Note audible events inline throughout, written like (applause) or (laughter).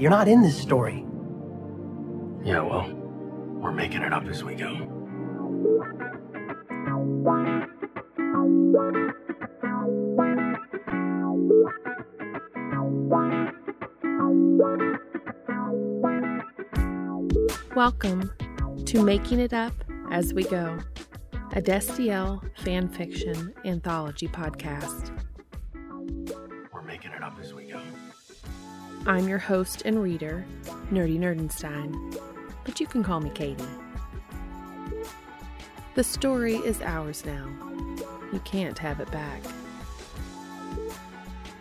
You're not in this story. Yeah, well, we're making it up as we go. Welcome to Making It Up as We Go, a Destiel fan fiction anthology podcast. I'm your host and reader, Nerdy Nerdenstein, but you can call me Katie. The story is ours now. You can't have it back.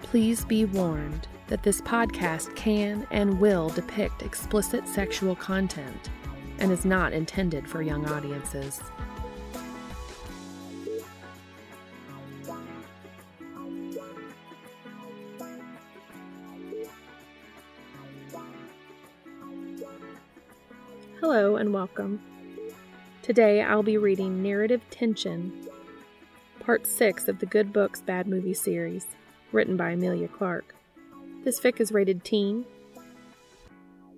Please be warned that this podcast can and will depict explicit sexual content and is not intended for young audiences. Welcome. Today I'll be reading Narrative Tension, Part 6 of the Good Books Bad Movie series, written by Amelia Clark. This fic is rated teen.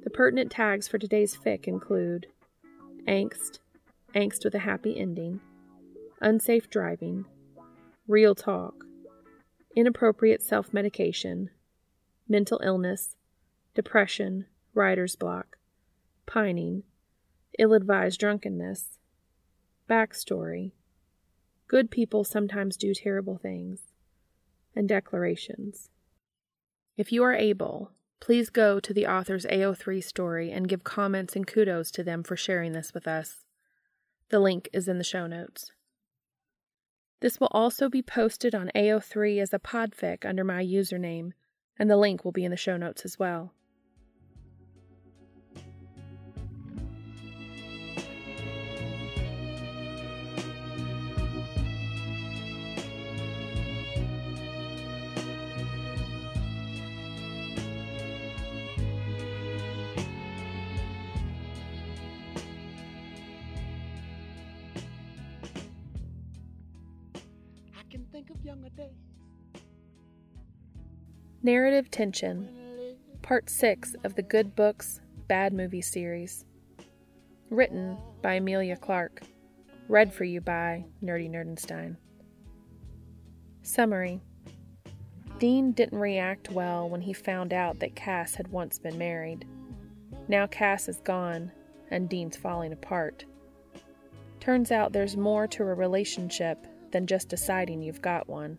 The pertinent tags for today's fic include angst, angst with a happy ending, unsafe driving, real talk, inappropriate self medication, mental illness, depression, writer's block, pining, ill advised drunkenness, backstory, good people sometimes do terrible things, and declarations. If you are able, please go to the author's AO3 story and give comments and kudos to them for sharing this with us. The link is in the show notes. This will also be posted on AO3 as a podfic under my username, and the link will be in the show notes as well. Narrative Tension, Part 6 of the Good Books, Bad Movie series. Written by Amelia Clark. Read for you by Nerdy Nerdenstein. Summary Dean didn't react well when he found out that Cass had once been married. Now Cass is gone, and Dean's falling apart. Turns out there's more to a relationship than just deciding you've got one.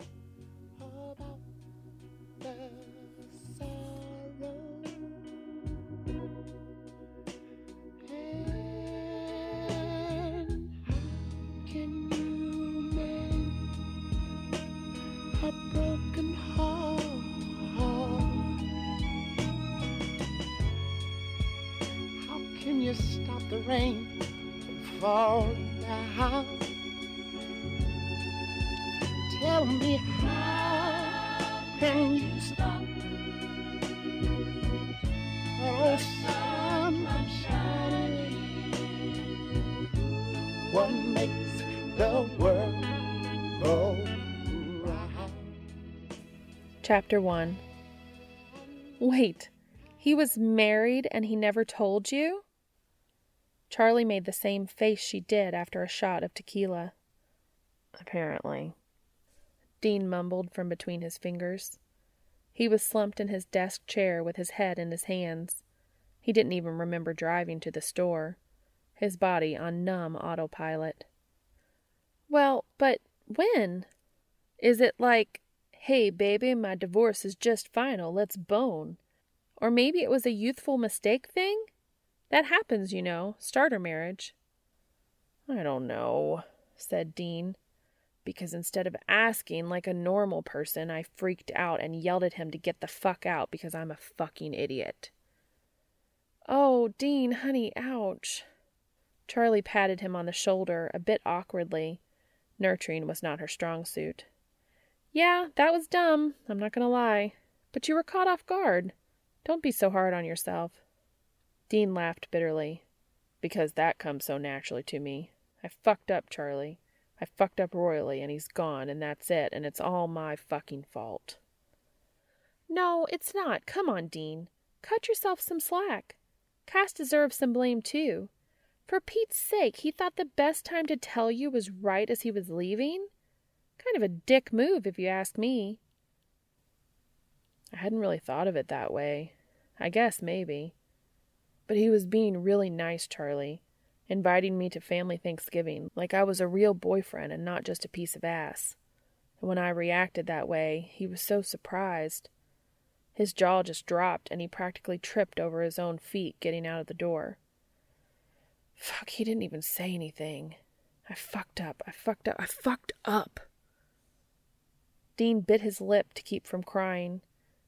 Chapter 1 Wait, he was married and he never told you? Charlie made the same face she did after a shot of tequila. Apparently. Dean mumbled from between his fingers. He was slumped in his desk chair with his head in his hands. He didn't even remember driving to the store, his body on numb autopilot. Well, but when? Is it like, hey, baby, my divorce is just final, let's bone? Or maybe it was a youthful mistake thing? That happens, you know, starter marriage. I don't know, said Dean, because instead of asking like a normal person, I freaked out and yelled at him to get the fuck out because I'm a fucking idiot. Oh, Dean, honey, ouch. Charlie patted him on the shoulder a bit awkwardly. Nurturing was not her strong suit. Yeah, that was dumb, I'm not going to lie. But you were caught off guard. Don't be so hard on yourself. Dean laughed bitterly. Because that comes so naturally to me. I fucked up, Charlie. I fucked up royally, and he's gone, and that's it, and it's all my fucking fault. No, it's not. Come on, Dean. Cut yourself some slack. Cass deserves some blame, too. For Pete's sake, he thought the best time to tell you was right as he was leaving? Kind of a dick move, if you ask me. I hadn't really thought of it that way. I guess maybe. But he was being really nice, Charlie, inviting me to family Thanksgiving like I was a real boyfriend and not just a piece of ass. And when I reacted that way, he was so surprised. His jaw just dropped and he practically tripped over his own feet getting out of the door. Fuck, he didn't even say anything. I fucked up. I fucked up. I fucked up. Dean bit his lip to keep from crying,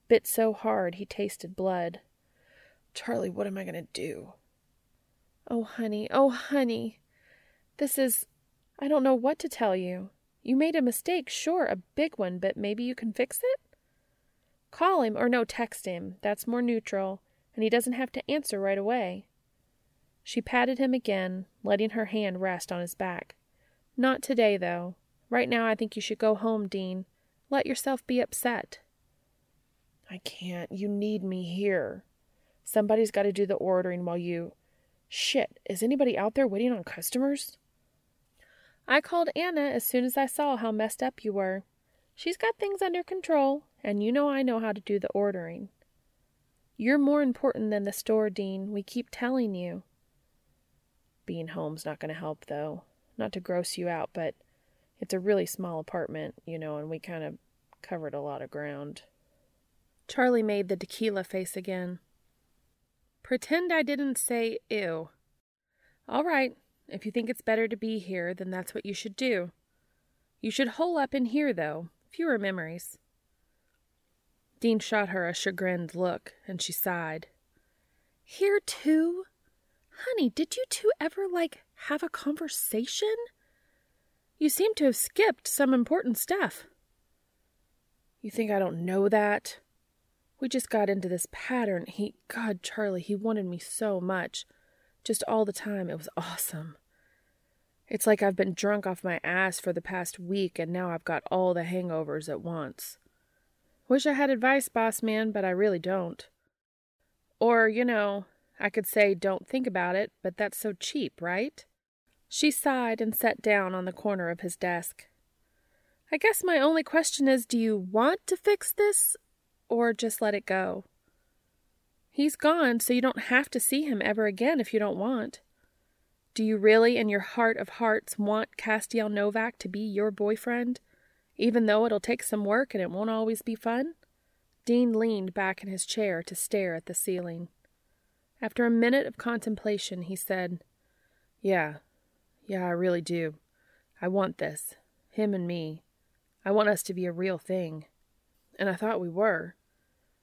bit so hard he tasted blood. Charlie, what am I going to do? Oh, honey, oh, honey. This is. I don't know what to tell you. You made a mistake, sure, a big one, but maybe you can fix it? Call him, or no, text him. That's more neutral, and he doesn't have to answer right away. She patted him again, letting her hand rest on his back. Not today, though. Right now, I think you should go home, Dean. Let yourself be upset. I can't. You need me here. Somebody's got to do the ordering while you. Shit, is anybody out there waiting on customers? I called Anna as soon as I saw how messed up you were. She's got things under control, and you know I know how to do the ordering. You're more important than the store, Dean. We keep telling you. Being home's not going to help, though. Not to gross you out, but it's a really small apartment, you know, and we kind of covered a lot of ground. Charlie made the tequila face again. Pretend I didn't say ew. All right, if you think it's better to be here, then that's what you should do. You should hole up in here, though. Fewer memories. Dean shot her a chagrined look, and she sighed. Here, too? Honey, did you two ever, like, have a conversation? You seem to have skipped some important stuff. You think I don't know that? We just got into this pattern. He, God, Charlie, he wanted me so much. Just all the time. It was awesome. It's like I've been drunk off my ass for the past week and now I've got all the hangovers at once. Wish I had advice, boss man, but I really don't. Or, you know, I could say don't think about it, but that's so cheap, right? She sighed and sat down on the corner of his desk. I guess my only question is do you want to fix this or just let it go? He's gone, so you don't have to see him ever again if you don't want. Do you really, in your heart of hearts, want Castiel Novak to be your boyfriend, even though it'll take some work and it won't always be fun? Dean leaned back in his chair to stare at the ceiling. After a minute of contemplation, he said, Yeah, yeah, I really do. I want this. Him and me. I want us to be a real thing. And I thought we were.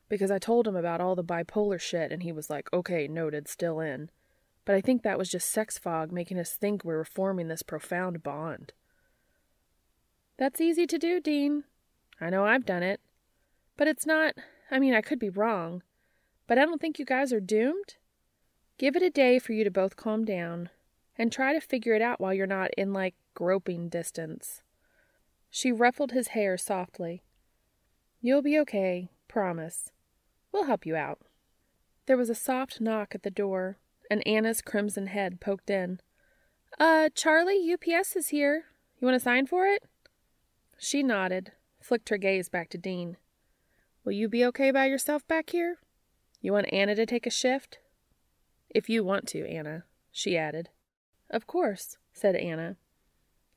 Because I told him about all the bipolar shit, and he was like, okay, noted, still in. But I think that was just sex fog making us think we were forming this profound bond. That's easy to do, Dean. I know I've done it. But it's not. I mean, I could be wrong. But I don't think you guys are doomed. Give it a day for you to both calm down and try to figure it out while you're not in like groping distance. She ruffled his hair softly. You'll be okay, promise. We'll help you out. There was a soft knock at the door, and Anna's crimson head poked in. Uh, Charlie, UPS is here. You want to sign for it? She nodded, flicked her gaze back to Dean. Will you be okay by yourself back here? You want Anna to take a shift? If you want to, Anna, she added. Of course, said Anna.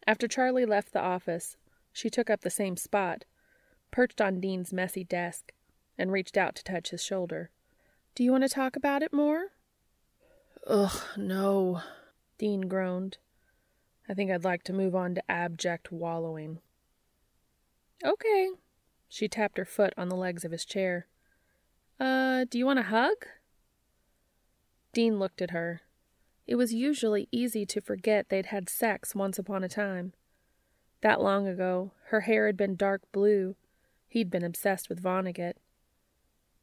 After Charlie left the office, she took up the same spot, perched on Dean's messy desk, and reached out to touch his shoulder. Do you want to talk about it more? Ugh, no, Dean groaned. I think I'd like to move on to abject wallowing. Okay. She tapped her foot on the legs of his chair. Uh, do you want a hug? Dean looked at her. It was usually easy to forget they'd had sex once upon a time. That long ago, her hair had been dark blue. He'd been obsessed with Vonnegut.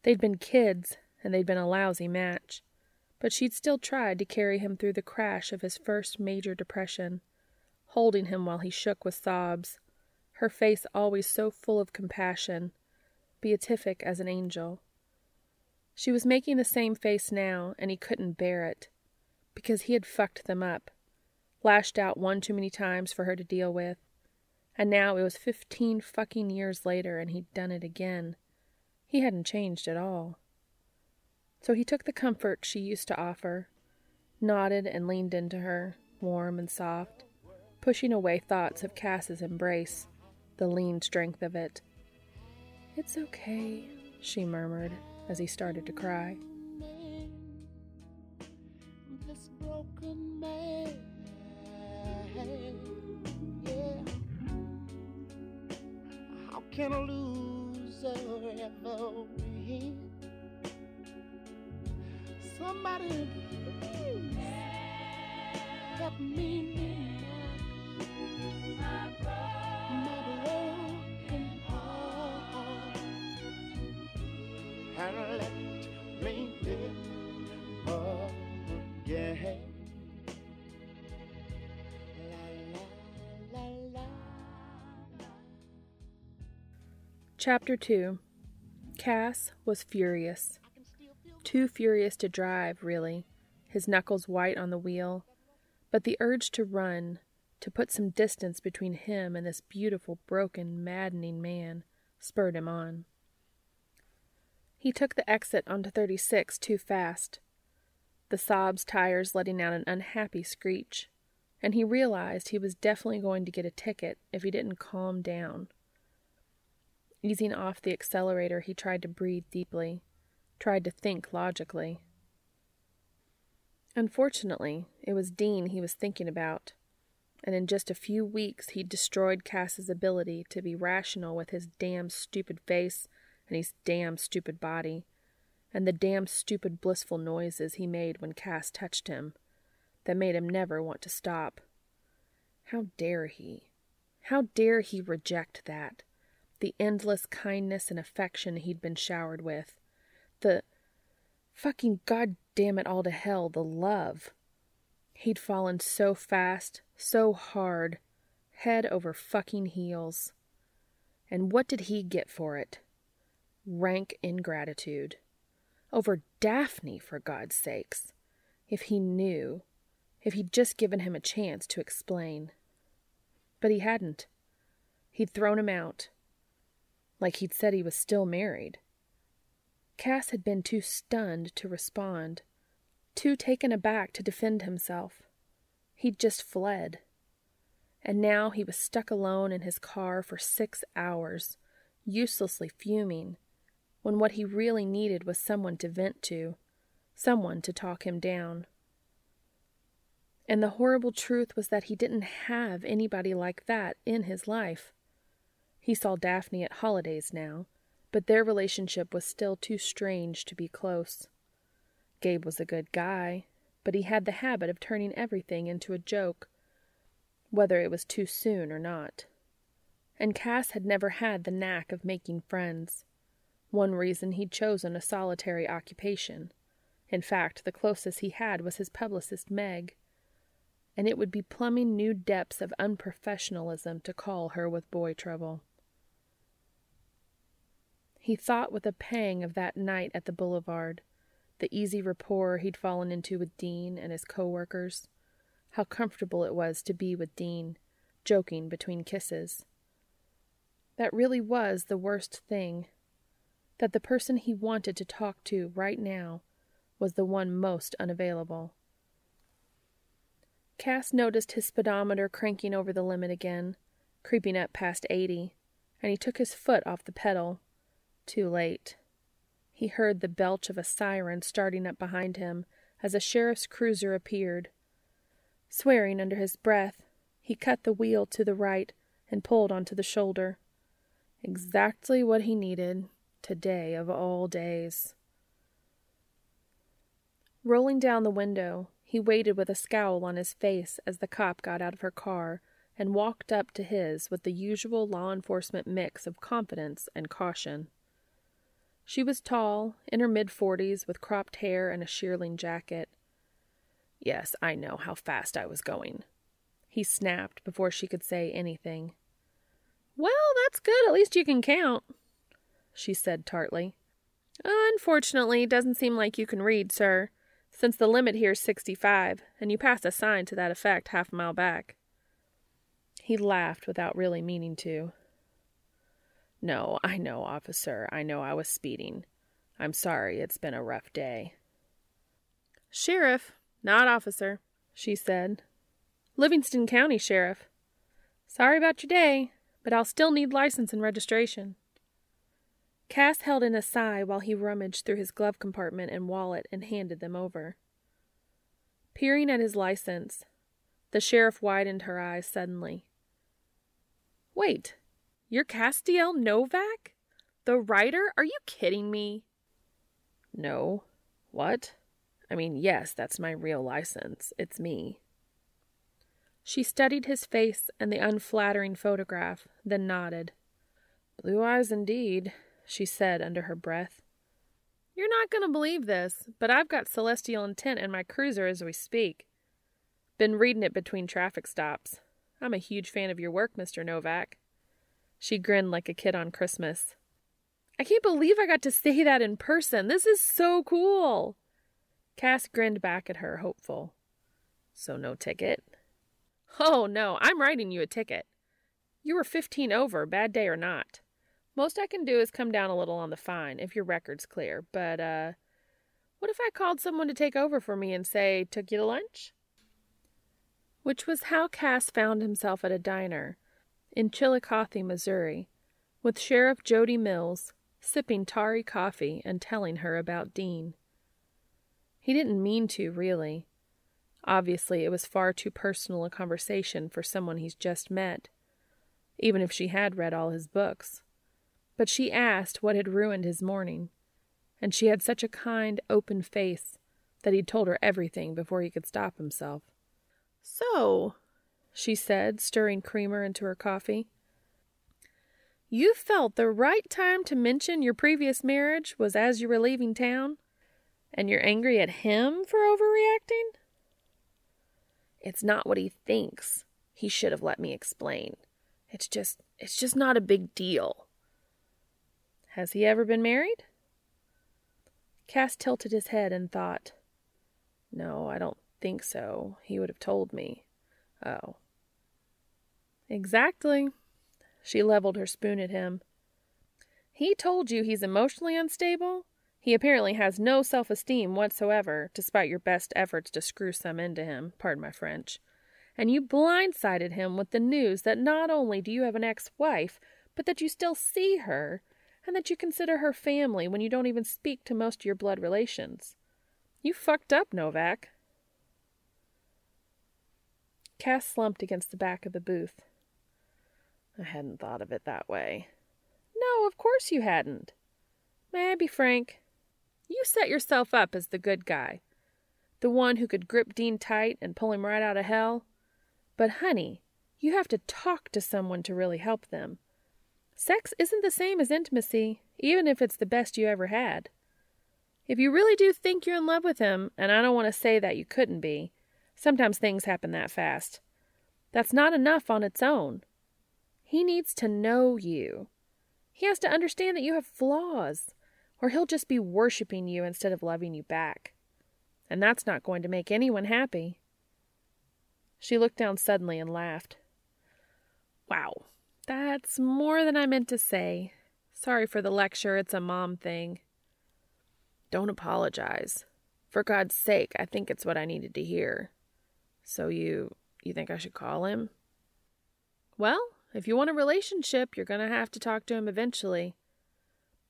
They'd been kids, and they'd been a lousy match. But she'd still tried to carry him through the crash of his first major depression, holding him while he shook with sobs, her face always so full of compassion, beatific as an angel. She was making the same face now, and he couldn't bear it. Because he had fucked them up, lashed out one too many times for her to deal with. And now it was fifteen fucking years later, and he'd done it again. He hadn't changed at all. So he took the comfort she used to offer, nodded and leaned into her, warm and soft, pushing away thoughts of Cass's embrace, the lean strength of it. It's okay, she murmured as he started to cry. How can a loser ever? Somebody please help me my broken heart Chapter 2 Cass was furious. Too furious to drive, really, his knuckles white on the wheel. But the urge to run, to put some distance between him and this beautiful, broken, maddening man, spurred him on. He took the exit onto 36 too fast, the Saab's tires letting out an unhappy screech, and he realized he was definitely going to get a ticket if he didn't calm down. Easing off the accelerator, he tried to breathe deeply, tried to think logically. Unfortunately, it was Dean he was thinking about, and in just a few weeks he'd destroyed Cass's ability to be rational with his damn stupid face and his damn stupid body, and the damn stupid blissful noises he made when Cass touched him, that made him never want to stop. How dare he? How dare he reject that? The endless kindness and affection he'd been showered with, the fucking goddamn it all to hell, the love. He'd fallen so fast, so hard, head over fucking heels. And what did he get for it? Rank ingratitude. Over Daphne, for God's sakes. If he knew, if he'd just given him a chance to explain. But he hadn't. He'd thrown him out, like he'd said he was still married. Cass had been too stunned to respond, too taken aback to defend himself. He'd just fled. And now he was stuck alone in his car for six hours, uselessly fuming, when what he really needed was someone to vent to, someone to talk him down. And the horrible truth was that he didn't have anybody like that in his life. He saw Daphne at holidays now, but their relationship was still too strange to be close. Gabe was a good guy, but he had the habit of turning everything into a joke, whether it was too soon or not. And Cass had never had the knack of making friends. One reason he'd chosen a solitary occupation. In fact, the closest he had was his publicist, Meg. And it would be plumbing new depths of unprofessionalism to call her with boy trouble. He thought with a pang of that night at the boulevard, the easy rapport he'd fallen into with Dean and his co-workers. How comfortable it was to be with Dean, joking between kisses. That really was the worst thing. That the person he wanted to talk to right now was the one most unavailable. Cass noticed his speedometer cranking over the limit again, creeping up past eighty, and he took his foot off the pedal too late. He heard the belch of a siren starting up behind him as a sheriff's cruiser appeared. Swearing under his breath, he cut the wheel to the right and pulled onto the shoulder. Exactly what he needed, today of all days. Rolling down the window, he waited with a scowl on his face as the cop got out of her car and walked up to his with the usual law enforcement mix of confidence and caution. She was tall, in her mid forties, with cropped hair and a shearling jacket. Yes, I know how fast I was going. He snapped before she could say anything. Well, that's good. At least you can count, she said tartly. Unfortunately, it doesn't seem like you can read, sir, since the limit here is 65, and you passed a sign to that effect half a mile back. He laughed without really meaning to. No, I know, officer. I know I was speeding. I'm sorry, it's been a rough day. Sheriff, not officer, she said. Livingston County Sheriff. Sorry about your day, but I'll still need license and registration. Cass held in a sigh while he rummaged through his glove compartment and wallet and handed them over. Peering at his license, the sheriff widened her eyes suddenly. Wait, you're Castiel Novak? The writer? Are you kidding me? No. What? I mean, yes, that's my real license. It's me. She studied his face and the unflattering photograph, then nodded. Blue eyes indeed, she said under her breath. You're not going to believe this, but I've got celestial intent in my cruiser as we speak. Been reading it between traffic stops. I'm a huge fan of your work, Mr. Novak. She grinned like a kid on Christmas. I can't believe I got to say that in person. This is so cool. Cass grinned back at her, hopeful. So, no ticket? Oh, no, I'm writing you a ticket. You were 15 over, bad day or not. Most I can do is come down a little on the fine, if your record's clear, but, uh, what if I called someone to take over for me and say, took you to lunch? Which was how Cass found himself at a diner in Chillicothe, Missouri, with Sheriff Jody Mills, sipping tarry coffee and telling her about Dean. He didn't mean to, really. Obviously, it was far too personal a conversation for someone he's just met, even if she had read all his books. But she asked what had ruined his morning, and she had such a kind, open face that he'd told her everything before he could stop himself. So, she said, stirring creamer into her coffee, you felt the right time to mention your previous marriage was as you were leaving town? And you're angry at him for overreacting? It's not what he thinks. He should have let me explain. It's just it's just not a big deal. Has he ever been married? Cass tilted his head and thought. No, I don't think so. He would have told me. Oh. Exactly. She leveled her spoon at him. He told you he's emotionally unstable? He apparently has no self esteem whatsoever, despite your best efforts to screw some into him, pardon my French. And you blindsided him with the news that not only do you have an ex wife, but that you still see her, and that you consider her family when you don't even speak to most of your blood relations. You fucked up, Novak. Cass slumped against the back of the booth. I hadn't thought of it that way. No, of course you hadn't. May I be frank? You set yourself up as the good guy, the one who could grip Dean tight and pull him right out of hell. But, honey, you have to talk to someone to really help them. Sex isn't the same as intimacy, even if it's the best you ever had. If you really do think you're in love with him, and I don't want to say that you couldn't be, sometimes things happen that fast, that's not enough on its own. He needs to know you. He has to understand that you have flaws or he'll just be worshiping you instead of loving you back. And that's not going to make anyone happy. She looked down suddenly and laughed. Wow, that's more than I meant to say. Sorry for the lecture, it's a mom thing. Don't apologize. For God's sake, I think it's what I needed to hear. So you you think I should call him? Well, if you want a relationship, you're going to have to talk to him eventually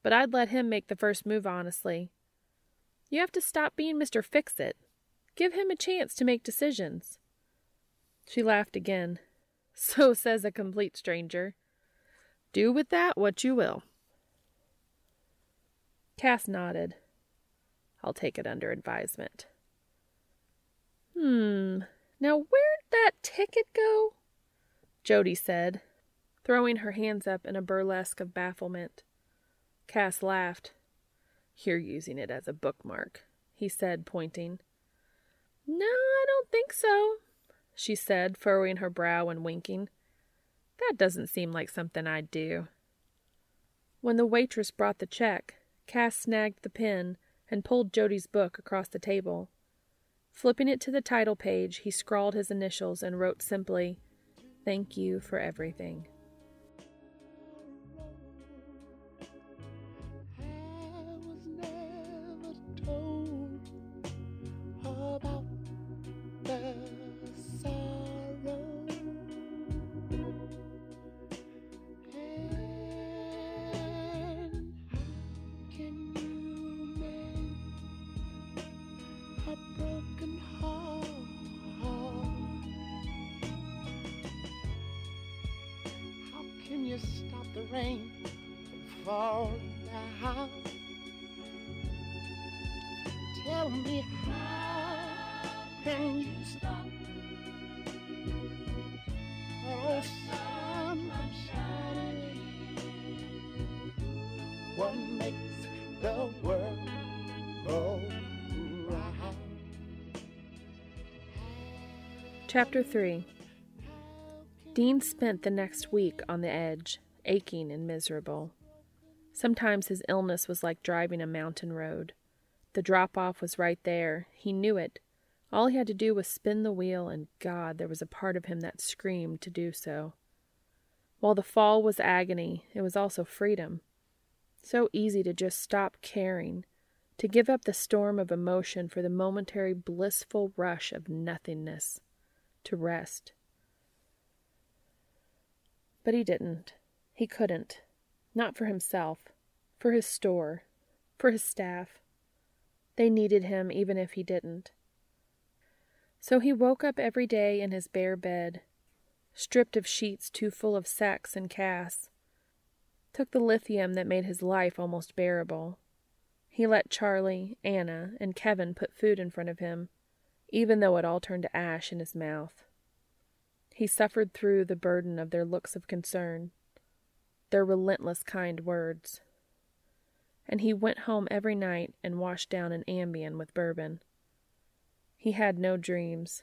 but I'd let him make the first move, honestly. You have to stop being Mr. Fix It. Give him a chance to make decisions. She laughed again. (laughs) So says a complete stranger. Do with that what you will. Cass nodded. I'll take it under advisement. Hmm. Now where'd that ticket go? Jody said, throwing her hands up in a burlesque of bafflement. Cass laughed. You're using it as a bookmark, he said, pointing. No, I don't think so, she said, furrowing her brow and winking. That doesn't seem like something I'd do. When the waitress brought the check, Cass snagged the pen and pulled Jody's book across the table. Flipping it to the title page, he scrawled his initials and wrote simply, Thank you for everything. Rain fall down. Tell me how can you stop? Oh, sun from shining. What makes the world go round? Chapter 3 Dean spent the next week on the edge aching and miserable. Sometimes his illness was like driving a mountain road. The drop off was right there. He knew it. All he had to do was spin the wheel, and God, there was a part of him that screamed to do so. While the fall was agony, it was also freedom. So easy to just stop caring, to give up the storm of emotion for the momentary blissful rush of nothingness, to rest. But he didn't. He couldn't. Not for himself. For his store. For his staff. They needed him even if he didn't. So he woke up every day in his bare bed, stripped of sheets too full of sex and Cass, took the lithium that made his life almost bearable. He let Charlie, Anna, and Kevin put food in front of him, even though it all turned to ash in his mouth. He suffered through the burden of their looks of concern, their relentless kind words. And he went home every night and washed down an Ambien with bourbon. He had no dreams.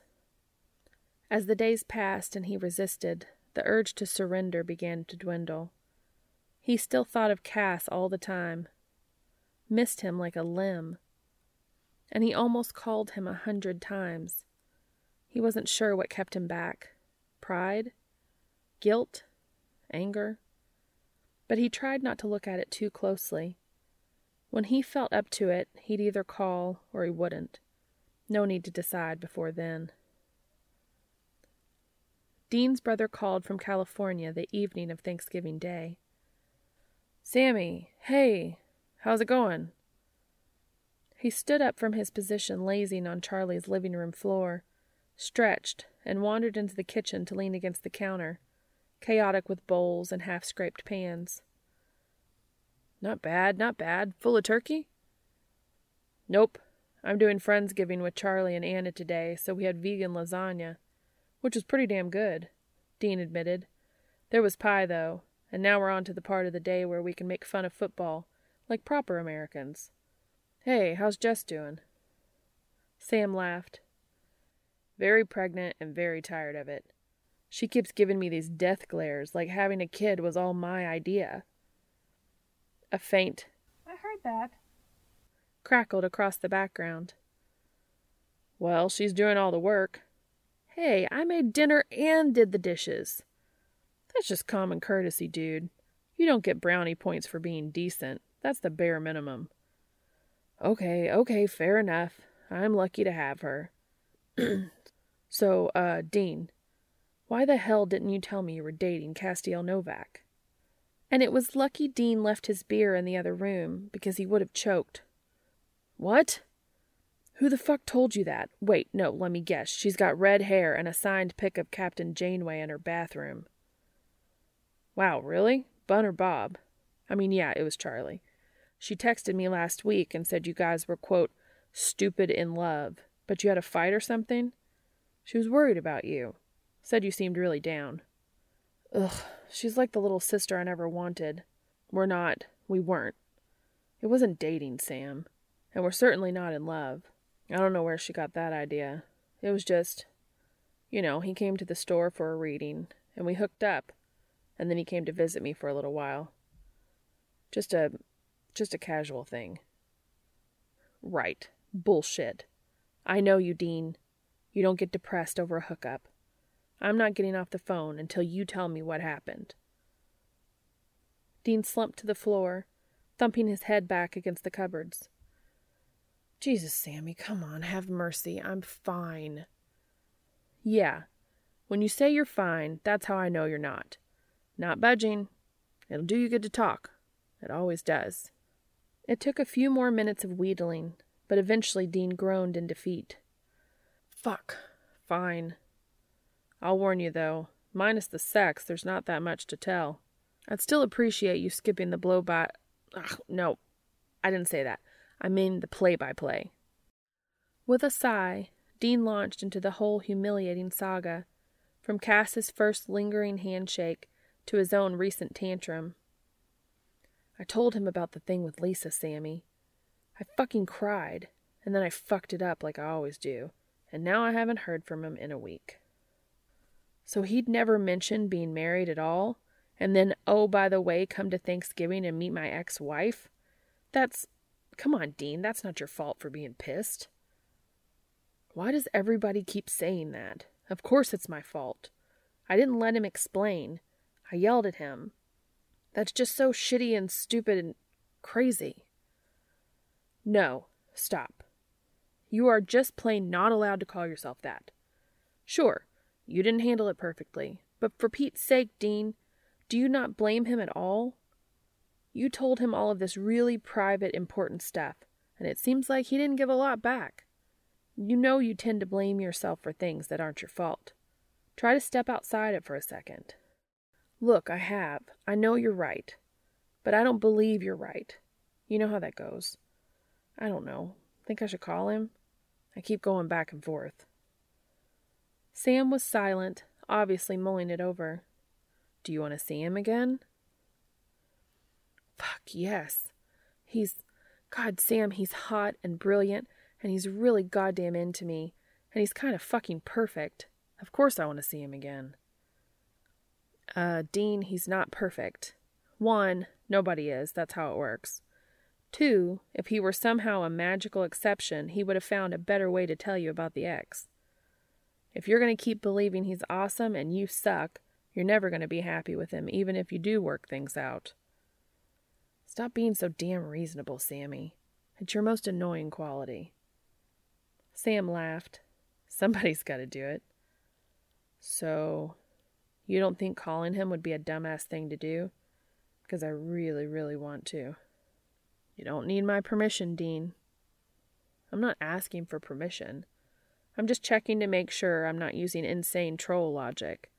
As the days passed and he resisted, the urge to surrender began to dwindle. He still thought of Cass all the time, missed him like a limb, and he almost called him a hundred times. He wasn't sure what kept him back pride, guilt, anger but he tried not to look at it too closely. When he felt up to it, he'd either call or he wouldn't. No need to decide before then. Dean's brother called from California the evening of Thanksgiving Day. Sammy, hey, how's it going? He stood up from his position lazing on Charlie's living room floor, stretched, and wandered into the kitchen to lean against the counter chaotic with bowls and half scraped pans. Not bad, not bad. Full of turkey? Nope. I'm doing Friendsgiving with Charlie and Anna today, so we had vegan lasagna, which was pretty damn good, Dean admitted. There was pie, though, and now we're on to the part of the day where we can make fun of football, like proper Americans. Hey, how's Jess doing? Sam laughed. Very pregnant and very tired of it. She keeps giving me these death glares, like having a kid was all my idea. A faint, I heard that, crackled across the background. Well, she's doing all the work. Hey, I made dinner and did the dishes. That's just common courtesy, dude. You don't get brownie points for being decent. That's the bare minimum. Okay, okay, fair enough. I'm lucky to have her. (clears throat) so, uh, Dean, why the hell didn't you tell me you were dating Castiel Novak? And it was lucky Dean left his beer in the other room, because he would have choked. What? Who the fuck told you that? Wait, no, let me guess. She's got red hair and a signed pic of Captain Janeway in her bathroom. Wow, really? Bun or Bob? I mean, yeah, it was Charlie. She texted me last week and said you guys were, quote, stupid in love, but you had a fight or something? She was worried about you. Said you seemed really down. Ugh, she's like the little sister I never wanted. We're not. We weren't. It wasn't dating, Sam. And we're certainly not in love. I don't know where she got that idea. It was just. You know, he came to the store for a reading, and we hooked up, and then he came to visit me for a little while. Just a just a casual thing. Right. Bullshit. I know you, Dean. You don't get depressed over a hookup. I'm not getting off the phone until you tell me what happened. Dean slumped to the floor, thumping his head back against the cupboards. Jesus, Sammy, come on, have mercy. I'm fine. Yeah, when you say you're fine, that's how I know you're not. Not budging. It'll do you good to talk. It always does. It took a few more minutes of wheedling, but eventually Dean groaned in defeat. Fuck. Fine. I'll warn you, though, minus the sex, there's not that much to tell. I'd still appreciate you skipping the blow by. Ugh, no, I didn't say that. I mean the play by play. With a sigh, Dean launched into the whole humiliating saga, from Cass's first lingering handshake to his own recent tantrum. I told him about the thing with Lisa, Sammy. I fucking cried, and then I fucked it up like I always do, and now I haven't heard from him in a week. So he'd never mentioned being married at all, and then, oh, by the way, come to Thanksgiving and meet my ex wife? That's. Come on, Dean, that's not your fault for being pissed. Why does everybody keep saying that? Of course it's my fault. I didn't let him explain. I yelled at him. That's just so shitty and stupid and crazy. No, stop. You are just plain not allowed to call yourself that. Sure, you didn't handle it perfectly, but for Pete's sake, Dean, do you not blame him at all? You told him all of this really private, important stuff, and it seems like he didn't give a lot back. You know you tend to blame yourself for things that aren't your fault. Try to step outside it for a second. Look, I have. I know you're right. But I don't believe you're right. You know how that goes. I don't know. Think I should call him? I keep going back and forth. Sam was silent, obviously mulling it over. Do you want to see him again? Fuck, yes. He's. God, Sam, he's hot and brilliant, and he's really goddamn into me, and he's kind of fucking perfect. Of course I want to see him again. Uh, Dean, he's not perfect. One, nobody is. That's how it works. Two, if he were somehow a magical exception, he would have found a better way to tell you about the ex. If you're going to keep believing he's awesome and you suck, you're never going to be happy with him, even if you do work things out. Stop being so damn reasonable, Sammy. It's your most annoying quality. Sam laughed. Somebody's got to do it. So, you don't think calling him would be a dumbass thing to do? Because I really, really want to. You don't need my permission, Dean. I'm not asking for permission. I'm just checking to make sure I'm not using insane troll logic.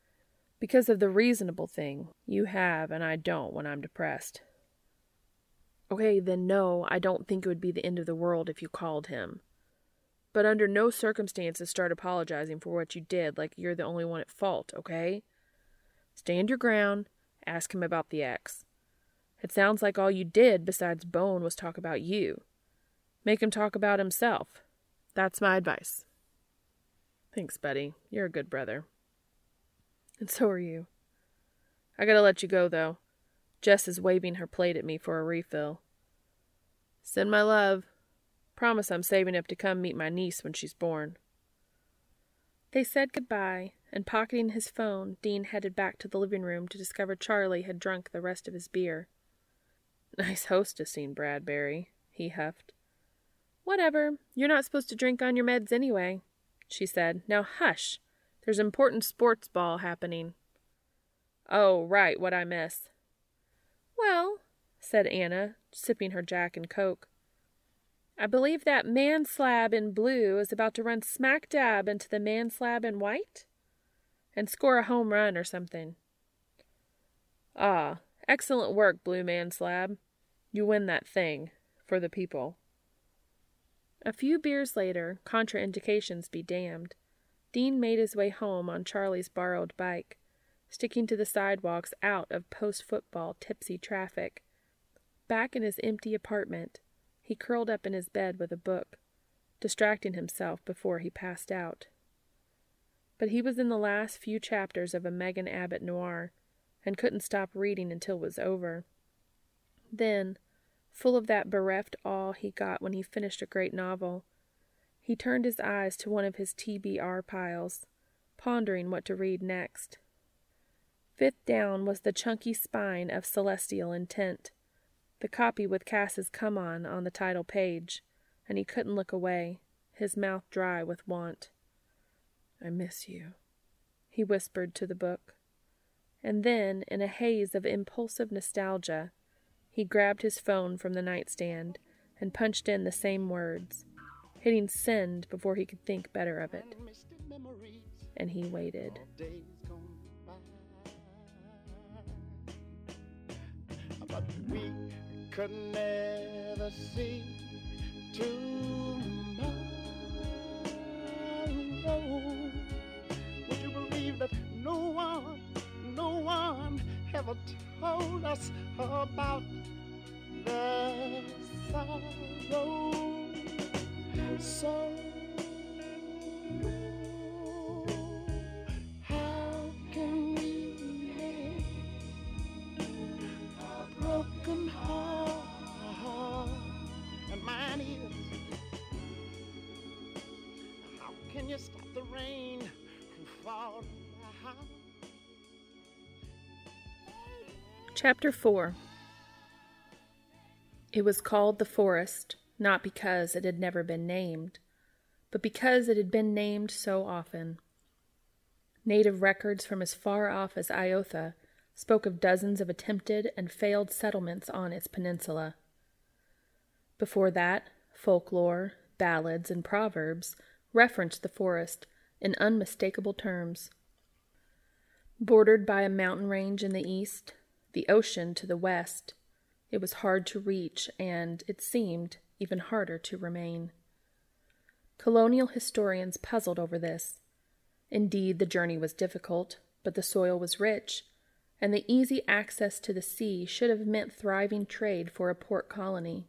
Because of the reasonable thing you have and I don't when I'm depressed. Okay, then no, I don't think it would be the end of the world if you called him. But under no circumstances start apologizing for what you did like you're the only one at fault, okay? Stand your ground, ask him about the ex. It sounds like all you did besides bone was talk about you. Make him talk about himself. That's my advice. Thanks, buddy. You're a good brother. And so are you. I gotta let you go, though. Jess is waving her plate at me for a refill. Send my love. Promise I'm saving up to come meet my niece when she's born. They said goodbye, and pocketing his phone, Dean headed back to the living room to discover Charlie had drunk the rest of his beer. Nice hostess scene, Bradbury, he huffed. Whatever. You're not supposed to drink on your meds anyway, she said. Now hush. There's important sports ball happening. Oh, right, what I miss. Well, said Anna, sipping her Jack and Coke. I believe that man slab in blue is about to run smack dab into the man slab in white and score a home run or something. Ah, excellent work, Blue Man Slab. You win that thing for the people. A few beers later, contraindications be damned, Dean made his way home on Charlie's borrowed bike, sticking to the sidewalks out of post football tipsy traffic. Back in his empty apartment, he curled up in his bed with a book, distracting himself before he passed out. But he was in the last few chapters of a Megan Abbott noir and couldn't stop reading until it was over. Then, full of that bereft awe he got when he finished a great novel. He turned his eyes to one of his TBR piles, pondering what to read next. Fifth down was the chunky spine of Celestial Intent, the copy with Cass's come on on the title page, and he couldn't look away, his mouth dry with want. I miss you, he whispered to the book. And then, in a haze of impulsive nostalgia, he grabbed his phone from the nightstand and punched in the same words, hitting send before he could think better of it. And he waited. We could never see tomorrow. Would you believe that no one, no one ever told us about the sorrow? So Chapter 4 It was called the forest, not because it had never been named, but because it had been named so often. Native records from as far off as Iotha spoke of dozens of attempted and failed settlements on its peninsula. Before that, folklore, ballads, and proverbs referenced the forest in unmistakable terms. Bordered by a mountain range in the east, the ocean to the west, it was hard to reach and, it seemed, even harder to remain. Colonial historians puzzled over this. Indeed, the journey was difficult, but the soil was rich, and the easy access to the sea should have meant thriving trade for a port colony.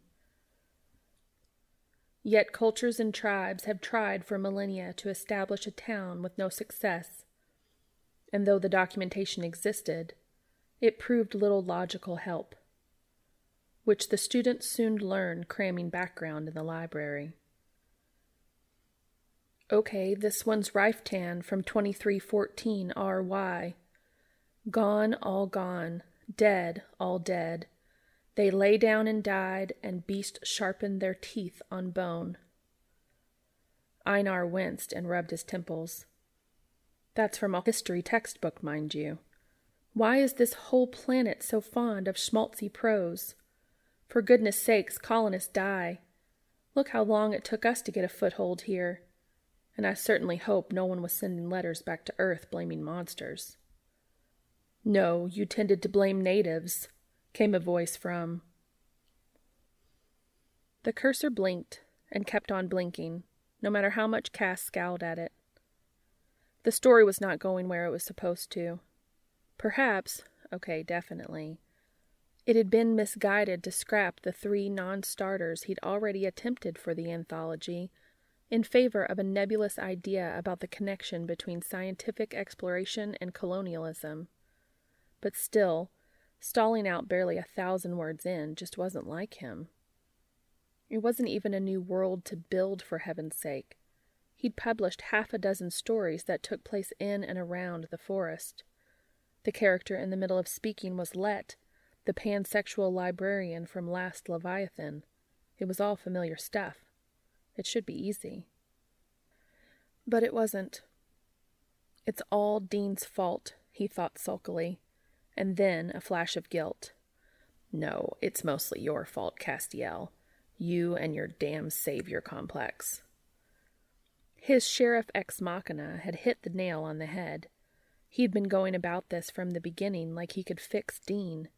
Yet cultures and tribes have tried for millennia to establish a town with no success, and though the documentation existed, it proved little logical help, which the students soon learned cramming background in the library. Okay, this one's Riftan from 2314 RY. Gone, all gone, dead, all dead. They lay down and died, and beast sharpened their teeth on bone. Einar winced and rubbed his temples. That's from a history textbook, mind you. Why is this whole planet so fond of schmaltzy prose? For goodness sakes, colonists die. Look how long it took us to get a foothold here. And I certainly hope no one was sending letters back to Earth blaming monsters. No, you tended to blame natives, came a voice from. The cursor blinked and kept on blinking, no matter how much Cass scowled at it. The story was not going where it was supposed to. Perhaps, okay, definitely, it had been misguided to scrap the three non starters he'd already attempted for the anthology in favor of a nebulous idea about the connection between scientific exploration and colonialism. But still, stalling out barely a thousand words in just wasn't like him. It wasn't even a new world to build, for heaven's sake. He'd published half a dozen stories that took place in and around the forest. The character in the middle of speaking was Let, the pansexual librarian from Last Leviathan. It was all familiar stuff. It should be easy. But it wasn't. It's all Dean's fault, he thought sulkily, and then a flash of guilt. No, it's mostly your fault, Castiel. You and your damn savior complex. His sheriff ex machina had hit the nail on the head. He'd been going about this from the beginning like he could fix Dean,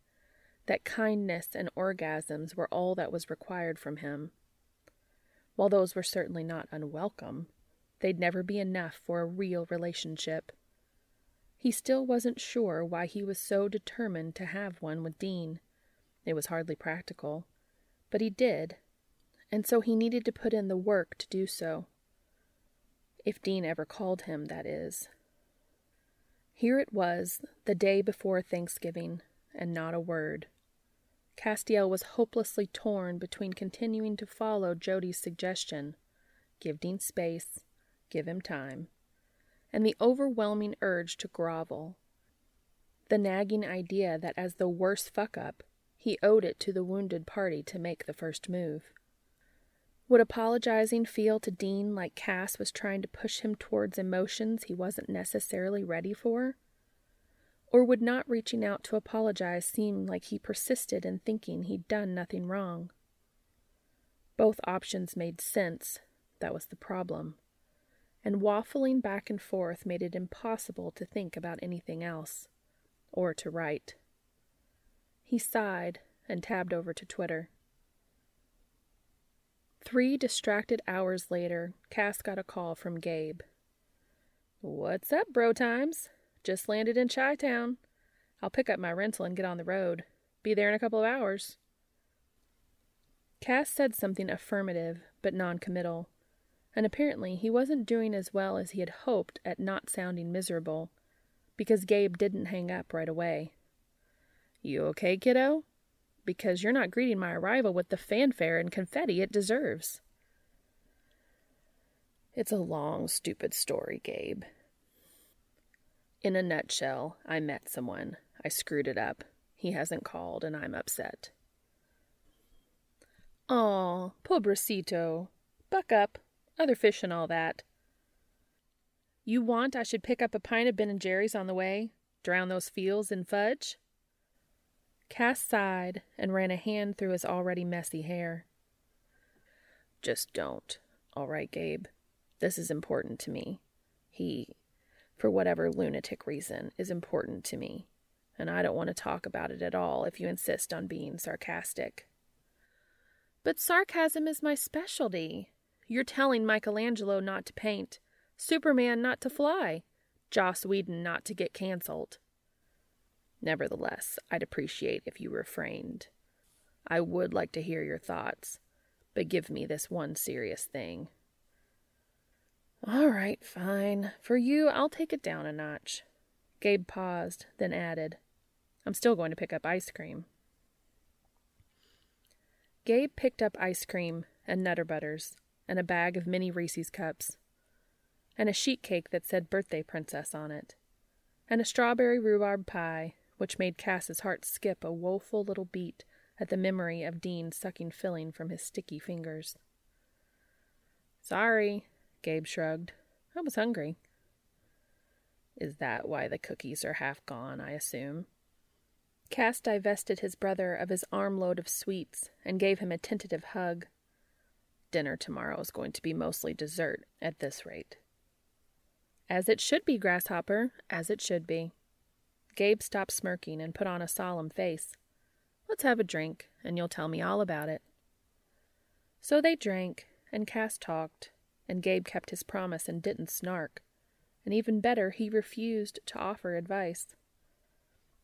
that kindness and orgasms were all that was required from him. While those were certainly not unwelcome, they'd never be enough for a real relationship. He still wasn't sure why he was so determined to have one with Dean. It was hardly practical, but he did, and so he needed to put in the work to do so. If Dean ever called him, that is. Here it was, the day before Thanksgiving, and not a word. Castiel was hopelessly torn between continuing to follow Jody's suggestion give Dean space, give him time, and the overwhelming urge to grovel. The nagging idea that as the worst fuck up, he owed it to the wounded party to make the first move. Would apologizing feel to Dean like Cass was trying to push him towards emotions he wasn't necessarily ready for? Or would not reaching out to apologize seem like he persisted in thinking he'd done nothing wrong? Both options made sense, that was the problem. And waffling back and forth made it impossible to think about anything else, or to write. He sighed and tabbed over to Twitter. Three distracted hours later, Cass got a call from Gabe. What's up, bro times? Just landed in Chi Town. I'll pick up my rental and get on the road. Be there in a couple of hours. Cass said something affirmative but non-committal, and apparently he wasn't doing as well as he had hoped at not sounding miserable, because Gabe didn't hang up right away. You okay, kiddo? Because you're not greeting my arrival with the fanfare and confetti it deserves. It's a long, stupid story, Gabe, in a nutshell, I met someone. I screwed it up. He hasn't called, and I'm upset. Aw, pobrecito. Buck up. Other fish and all that. You want I should pick up a pint of Ben and Jerry's on the way? Drown those feels in fudge? Cass sighed and ran a hand through his already messy hair. Just don't. All right, Gabe. This is important to me. He for whatever lunatic reason, is important to me, and I don't want to talk about it at all if you insist on being sarcastic. But sarcasm is my specialty. You're telling Michelangelo not to paint, Superman not to fly, Joss Whedon not to get canceled. Nevertheless, I'd appreciate if you refrained. I would like to hear your thoughts, but give me this one serious thing. All right, fine. For you, I'll take it down a notch. Gabe paused, then added, I'm still going to pick up ice cream. Gabe picked up ice cream and Nutter Butters and a bag of mini Reese's cups and a sheet cake that said birthday princess on it and a strawberry rhubarb pie which made Cass's heart skip a woeful little beat at the memory of Dean sucking filling from his sticky fingers. Sorry, Gabe shrugged. I was hungry. Is that why the cookies are half gone, I assume? Cass divested his brother of his armload of sweets and gave him a tentative hug. Dinner tomorrow is going to be mostly dessert at this rate. As it should be, Grasshopper, as it should be. Gabe stopped smirking and put on a solemn face. Let's have a drink, and you'll tell me all about it. So they drank, and Cass talked, and Gabe kept his promise and didn't snark. And even better, he refused to offer advice.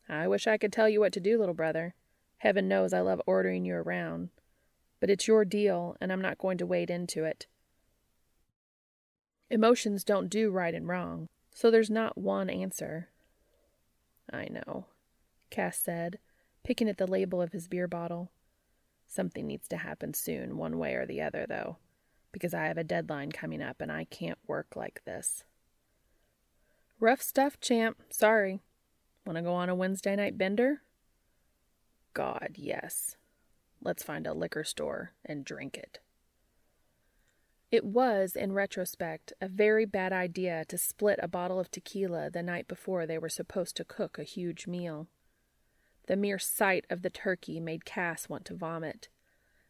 I wish I could tell you what to do, little brother. Heaven knows I love ordering you around. But it's your deal, and I'm not going to wade into it. Emotions don't do right and wrong, so there's not one answer. I know, Cass said, picking at the label of his beer bottle. Something needs to happen soon, one way or the other, though because I have a deadline coming up and I can't work like this. Rough stuff, champ. Sorry. Want to go on a Wednesday night bender? God, yes. Let's find a liquor store and drink it. It was, in retrospect, a very bad idea to split a bottle of tequila the night before they were supposed to cook a huge meal. The mere sight of the turkey made Cass want to vomit,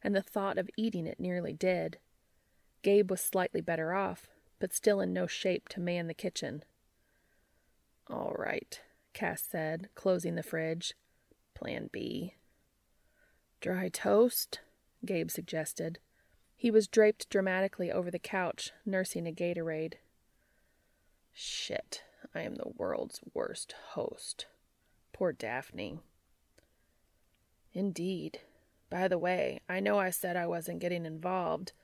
and the thought of eating it nearly did. Gabe was slightly better off, but still in no shape to man the kitchen. All right, Cass said, closing the fridge. Plan B. Dry toast? Gabe suggested. He was draped dramatically over the couch, nursing a Gatorade. Shit, I am the world's worst host. Poor Daphne. Indeed. By the way, I know I said I wasn't getting involved,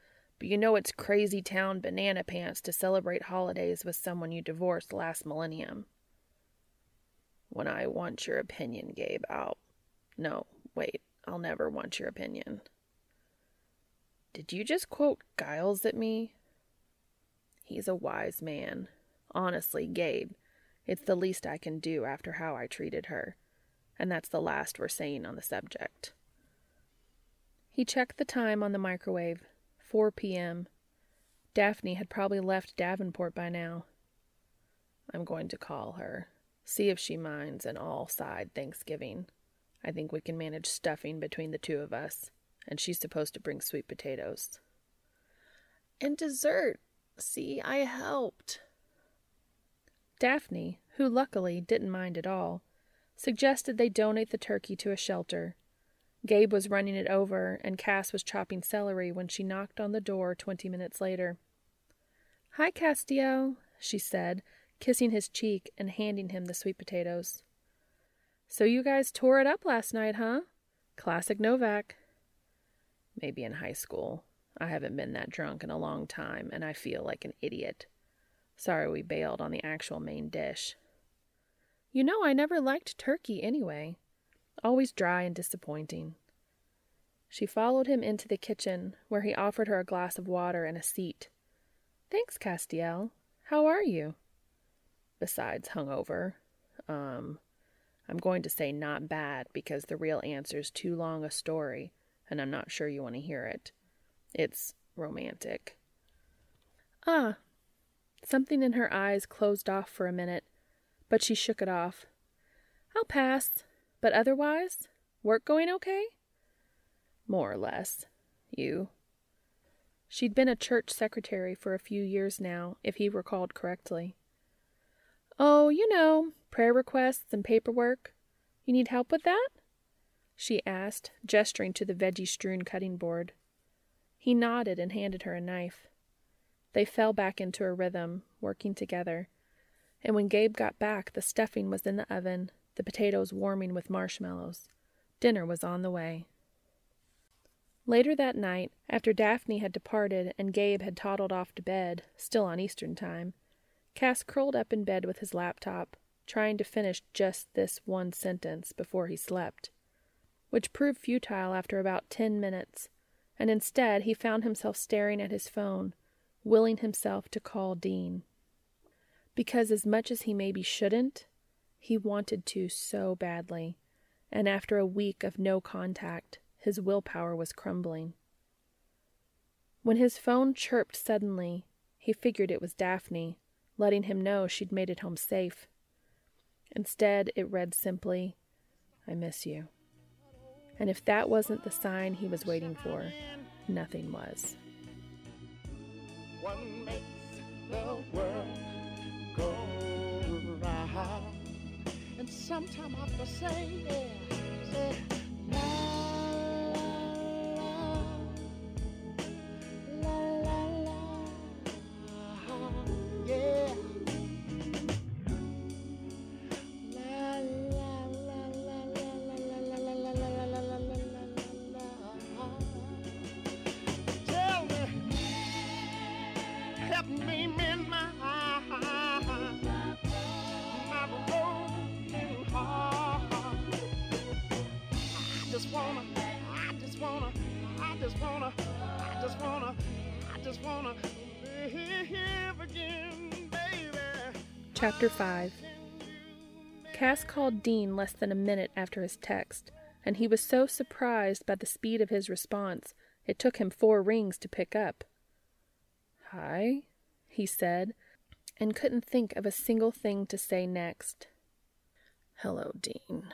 but you know it's crazy town banana pants to celebrate holidays with someone you divorced last millennium. When I want your opinion, Gabe, I'll. No, wait, I'll never want your opinion. Did you just quote Giles at me? He's a wise man. Honestly, Gabe, it's the least I can do after how I treated her. And that's the last we're saying on the subject. He checked the time on the microwave 4 p.m. Daphne had probably left Davenport by now. I'm going to call her, see if she minds an all side Thanksgiving. I think we can manage stuffing between the two of us, and she's supposed to bring sweet potatoes. And dessert. See, I helped. Daphne, who luckily didn't mind at all, suggested they donate the turkey to a shelter. Gabe was running it over, and Cass was chopping celery when she knocked on the door twenty minutes later. Hi, Castillo, she said, kissing his cheek and handing him the sweet potatoes. So you guys tore it up last night, huh? Classic Novak. Maybe in high school. I haven't been that drunk in a long time, and I feel like an idiot. Sorry we bailed on the actual main dish. You know, I never liked turkey anyway. Always dry and disappointing. She followed him into the kitchen, where he offered her a glass of water and a seat. Thanks, Castiel. How are you? Besides hungover. Um, I'm going to say not bad because the real answer's too long a story, and I'm not sure you want to hear it. It's romantic. Ah. Something in her eyes closed off for a minute, but she shook it off. I'll pass. But otherwise, work going okay? More or less. You? She'd been a church secretary for a few years now, if he recalled correctly. Oh, you know, prayer requests and paperwork. You need help with that? She asked, gesturing to the veggie strewn cutting board. He nodded and handed her a knife. They fell back into a rhythm, working together. And when Gabe got back, the stuffing was in the oven, the potatoes warming with marshmallows. Dinner was on the way. Later that night, after Daphne had departed and Gabe had toddled off to bed, still on Eastern time, Cass curled up in bed with his laptop, trying to finish just this one sentence before he slept, which proved futile after about ten minutes, and instead he found himself staring at his phone, willing himself to call Dean. Because as much as he maybe shouldn't, he wanted to so badly, and after a week of no contact, his willpower was crumbling. When his phone chirped suddenly, he figured it was Daphne, letting him know she'd made it home safe. Instead, it read simply, I miss you. And if that wasn't the sign he was waiting for, nothing was. And sometimes I yeah, Chapter 5 Cass called Dean less than a minute after his text, and he was so surprised by the speed of his response it took him four rings to pick up. Hi, he said, and couldn't think of a single thing to say next. Hello, Dean,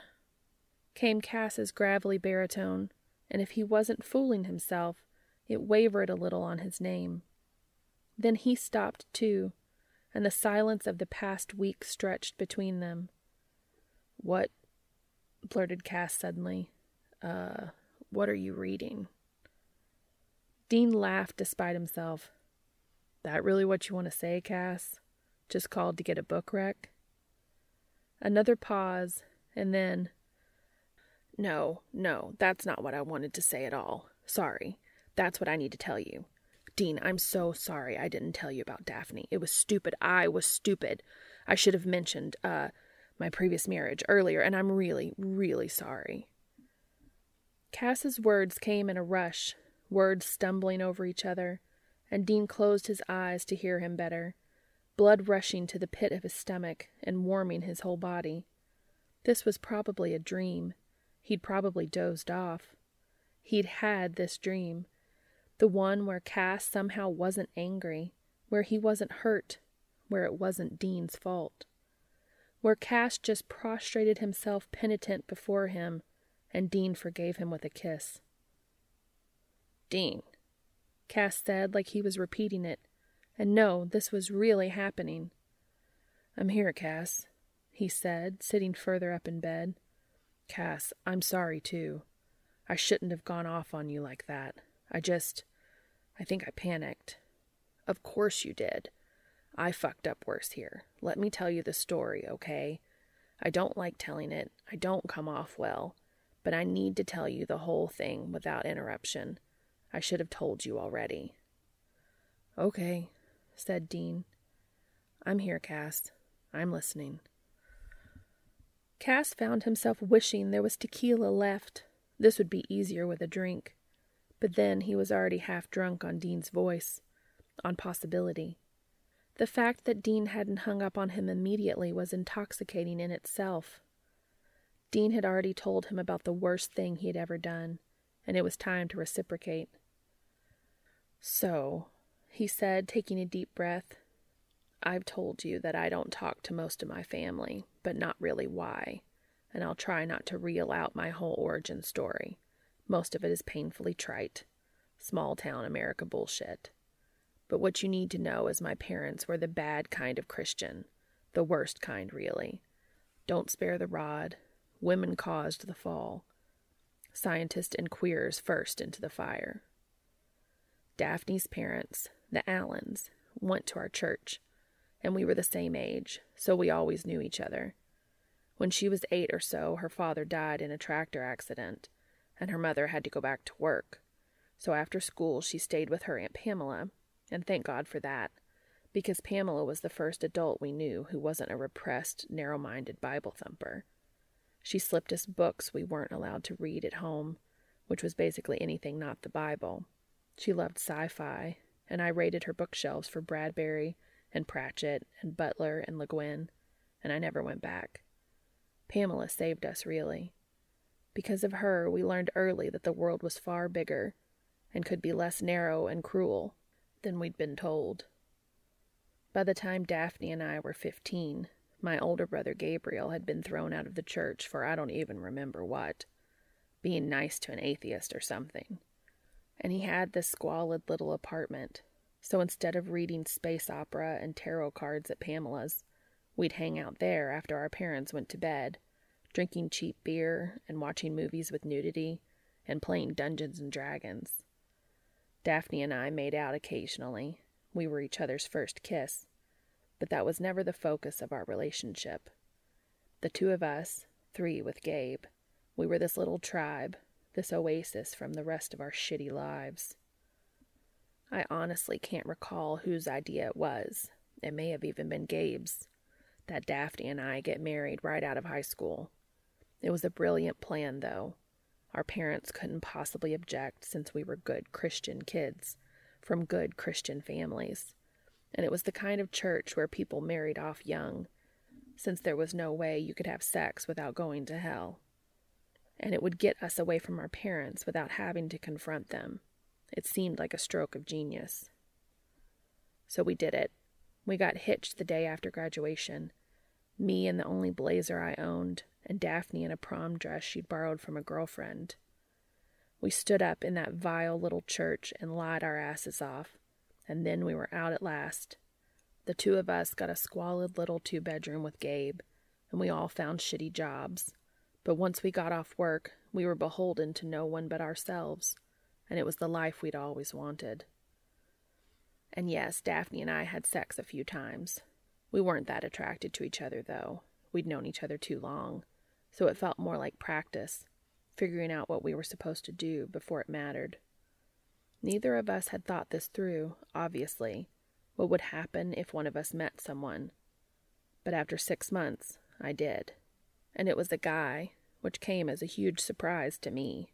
came Cass's gravelly baritone, and if he wasn't fooling himself, it wavered a little on his name. Then he stopped too and the silence of the past week stretched between them. What? blurted Cass suddenly. Uh, what are you reading? Dean laughed despite himself. That really what you want to say, Cass? Just called to get a book rec? Another pause, and then. No, no, that's not what I wanted to say at all. Sorry. That's what I need to tell you. Dean, I'm so sorry I didn't tell you about Daphne. It was stupid. I was stupid. I should have mentioned uh my previous marriage earlier, and I'm really, really sorry. Cass's words came in a rush, words stumbling over each other, and Dean closed his eyes to hear him better, blood rushing to the pit of his stomach and warming his whole body. This was probably a dream. He'd probably dozed off. He'd had this dream, the one where Cass somehow wasn't angry, where he wasn't hurt, where it wasn't Dean's fault, where Cass just prostrated himself penitent before him and Dean forgave him with a kiss. Dean, Cass said like he was repeating it, and no, this was really happening. I'm here, Cass, he said, sitting further up in bed. Cass, I'm sorry too. I shouldn't have gone off on you like that. I just. I think I panicked. Of course you did. I fucked up worse here. Let me tell you the story, okay? I don't like telling it. I don't come off well but I need to tell you the whole thing without interruption. I should have told you already. Okay, said Dean. I'm here, Cass. I'm listening. Cass found himself wishing there was tequila left. This would be easier with a drink. But then he was already half drunk on Dean's voice, on possibility. The fact that Dean hadn't hung up on him immediately was intoxicating in itself. Dean had already told him about the worst thing he had ever done, and it was time to reciprocate. So, he said, taking a deep breath, I've told you that I don't talk to most of my family, but not really why, and I'll try not to reel out my whole origin story. Most of it is painfully trite, small town America bullshit. But what you need to know is my parents were the bad kind of Christian, the worst kind, really. Don't spare the rod, Women caused the fall. Scientists and queers first into the fire. Daphne's parents, the Allens, went to our church, and we were the same age, so we always knew each other. When she was eight or so, her father died in a tractor accident, and her mother had to go back to work. So after school, she stayed with her Aunt Pamela, and thank God for that, because Pamela was the first adult we knew who wasn't a repressed, narrow minded Bible thumper. She slipped us books we weren't allowed to read at home, which was basically anything not the Bible. She loved sci fi, and I raided her bookshelves for Bradbury and Pratchett and Butler and Le Guin, and I never went back. Pamela saved us, really. Because of her, we learned early that the world was far bigger and could be less narrow and cruel than we'd been told. By the time Daphne and I were fifteen, my older brother Gabriel had been thrown out of the church for I don't even remember what, being nice to an atheist or something. And he had this squalid little apartment, so instead of reading space opera and tarot cards at Pamela's, we'd hang out there after our parents went to bed, drinking cheap beer and watching movies with nudity and playing Dungeons and Dragons. Daphne and I made out occasionally. We were each other's first kiss but that was never the focus of our relationship. The two of us, three with Gabe, we were this little tribe, this oasis from the rest of our shitty lives. I honestly can't recall whose idea it was. It may have even been Gabe's. That Daphne and I get married right out of high school. It was a brilliant plan, though. Our parents couldn't possibly object since we were good Christian kids from good Christian families and it was the kind of church where people married off young, since there was no way you could have sex without going to hell. And it would get us away from our parents without having to confront them. It seemed like a stroke of genius. So we did it. We got hitched the day after graduation. Me in the only blazer I owned, and Daphne in a prom dress she'd borrowed from a girlfriend. We stood up in that vile little church and lied our asses off and then we were out at last. The two of us got a squalid little two bedroom with Gabe, and we all found shitty jobs. But once we got off work, we were beholden to no one but ourselves, and it was the life we'd always wanted. And yes, Daphne and I had sex a few times. We weren't that attracted to each other, though. We'd known each other too long, so it felt more like practice, figuring out what we were supposed to do before it mattered. Neither of us had thought this through, obviously. What would happen if one of us met someone? But after six months, I did. And it was a guy, which came as a huge surprise to me.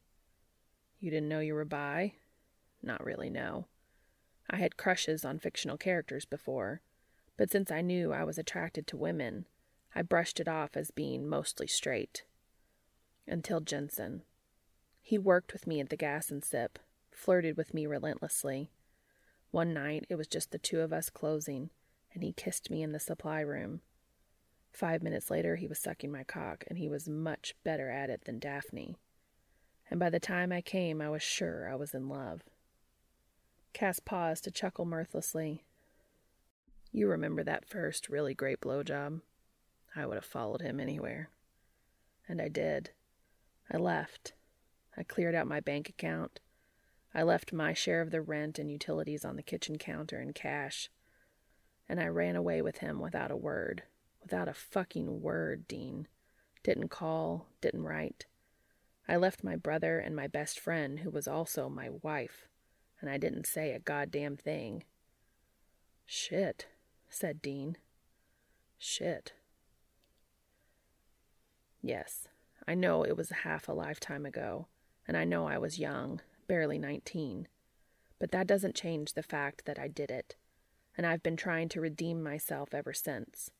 You didn't know you were bi? Not really, no. I had crushes on fictional characters before, but since I knew I was attracted to women, I brushed it off as being mostly straight. Until Jensen. He worked with me at the gas and sip, flirted with me relentlessly. One night it was just the two of us closing, and he kissed me in the supply room. Five minutes later, he was sucking my cock, and he was much better at it than Daphne. And by the time I came, I was sure I was in love. Cass paused to chuckle mirthlessly. You remember that first really great blowjob? I would have followed him anywhere. And I did. I left. I cleared out my bank account. I left my share of the rent and utilities on the kitchen counter in cash. And I ran away with him without a word. Without a fucking word, Dean. Didn't call, didn't write. I left my brother and my best friend, who was also my wife, and I didn't say a goddamn thing. Shit, said Dean. Shit. Yes, I know it was half a lifetime ago, and I know I was young, barely 19. But that doesn't change the fact that I did it, and I've been trying to redeem myself ever since.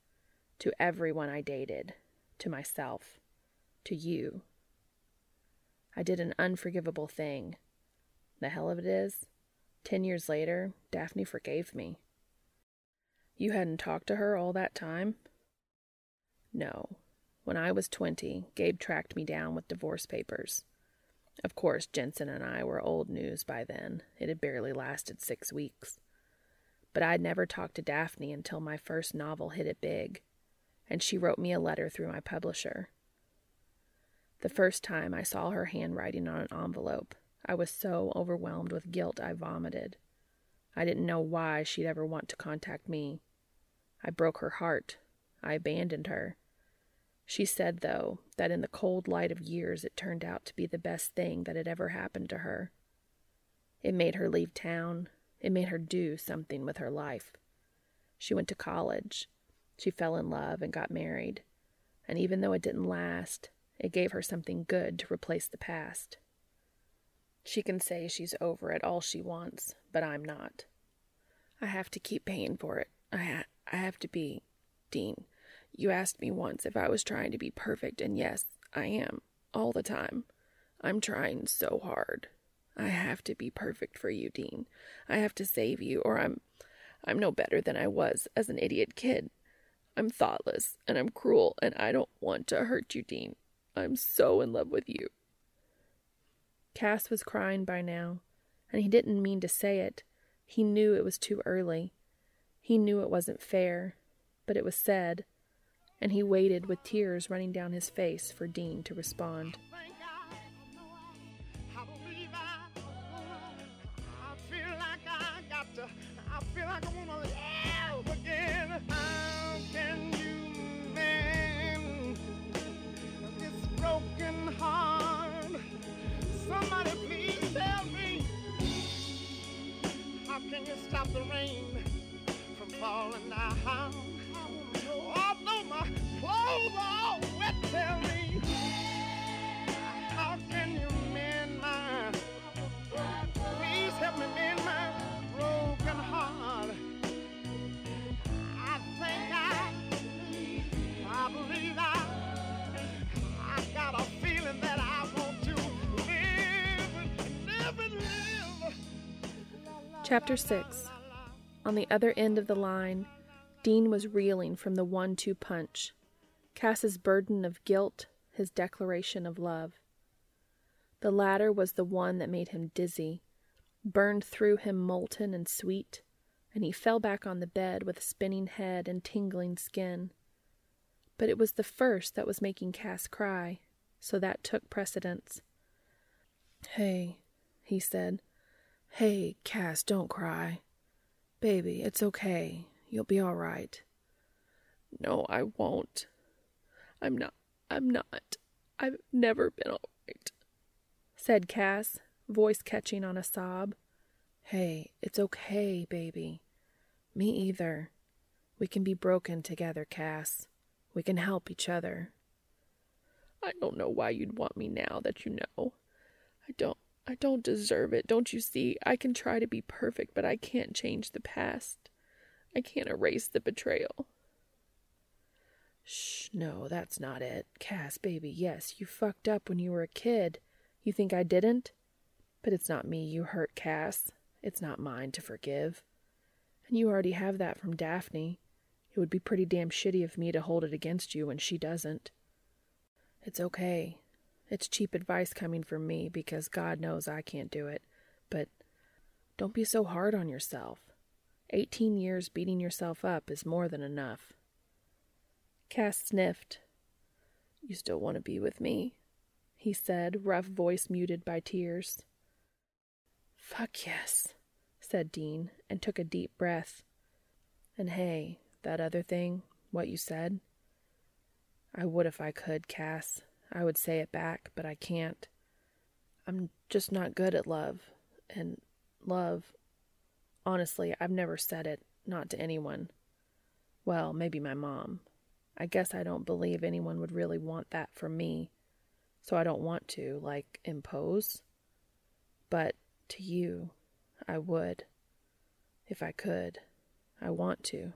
To everyone I dated, to myself, to you. I did an unforgivable thing. The hell of it is, ten years later, Daphne forgave me. You hadn't talked to her all that time? No. When I was twenty, Gabe tracked me down with divorce papers. Of course, Jensen and I were old news by then. It had barely lasted six weeks. But I'd never talked to Daphne until my first novel hit it big, and she wrote me a letter through my publisher. The first time I saw her handwriting on an envelope, I was so overwhelmed with guilt I vomited. I didn't know why she'd ever want to contact me. I broke her heart. I abandoned her. She said, though, that in the cold light of years it turned out to be the best thing that had ever happened to her. It made her leave town. It made her do something with her life. She went to college. She fell in love and got married. And even though it didn't last, it gave her something good to replace the past. She can say she's over it all she wants, but I'm not. I have to keep paying for it. I ha- I have to be Dean. You asked me once if I was trying to be perfect, and yes, I am, all the time. I'm trying so hard. I have to be perfect for you, Dean. I have to save you, or I'm I'm no better than I was as an idiot kid. I'm thoughtless and I'm cruel and I don't want to hurt you, Dean. I'm so in love with you. Cass was crying by now, and he didn't mean to say it. He knew it was too early. He knew it wasn't fair, but it was said, and he waited with tears running down his face for Dean to respond. Can you stop the rain from falling down? My clothes all wet, tell me how can you mend my? Please help me mend my broken heart. I think I, I believe I, I got a feeling that I want to live, live live. Chapter 6 On the other end of the line, Dean was reeling from the one two punch Cass's burden of guilt, his declaration of love. The latter was the one that made him dizzy, burned through him molten and sweet, and he fell back on the bed with a spinning head and tingling skin. But it was the first that was making Cass cry, so that took precedence. Hey, he said. Hey, Cass, don't cry. Baby, it's okay. You'll be all right. No, I won't. I'm not. I'm not. I've never been all right, said Cass, voice catching on a sob. Hey, it's okay, baby. Me either. We can be broken together, Cass. We can help each other. I don't know why you'd want me now that you know. I don't. I don't deserve it, don't you see? I can try to be perfect, but I can't change the past. I can't erase the betrayal. Shh, no, that's not it. Cass, baby, yes, you fucked up when you were a kid. You think I didn't? But it's not me you hurt, Cass. It's not mine to forgive. And you already have that from Daphne. It would be pretty damn shitty of me to hold it against you when she doesn't. It's okay. It's cheap advice coming from me because God knows I can't do it. But don't be so hard on yourself. Eighteen years beating yourself up is more than enough. Cass sniffed. You still want to be with me? he said, rough voice muted by tears. Fuck yes, said Dean, and took a deep breath. And hey, that other thing, what you said? I would if I could, Cass. I would say it back, but I can't. I'm just not good at love. And love, honestly, I've never said it, not to anyone. Well, maybe my mom. I guess I don't believe anyone would really want that from me, so I don't want to, like, impose. But to you, I would. If I could. I want to.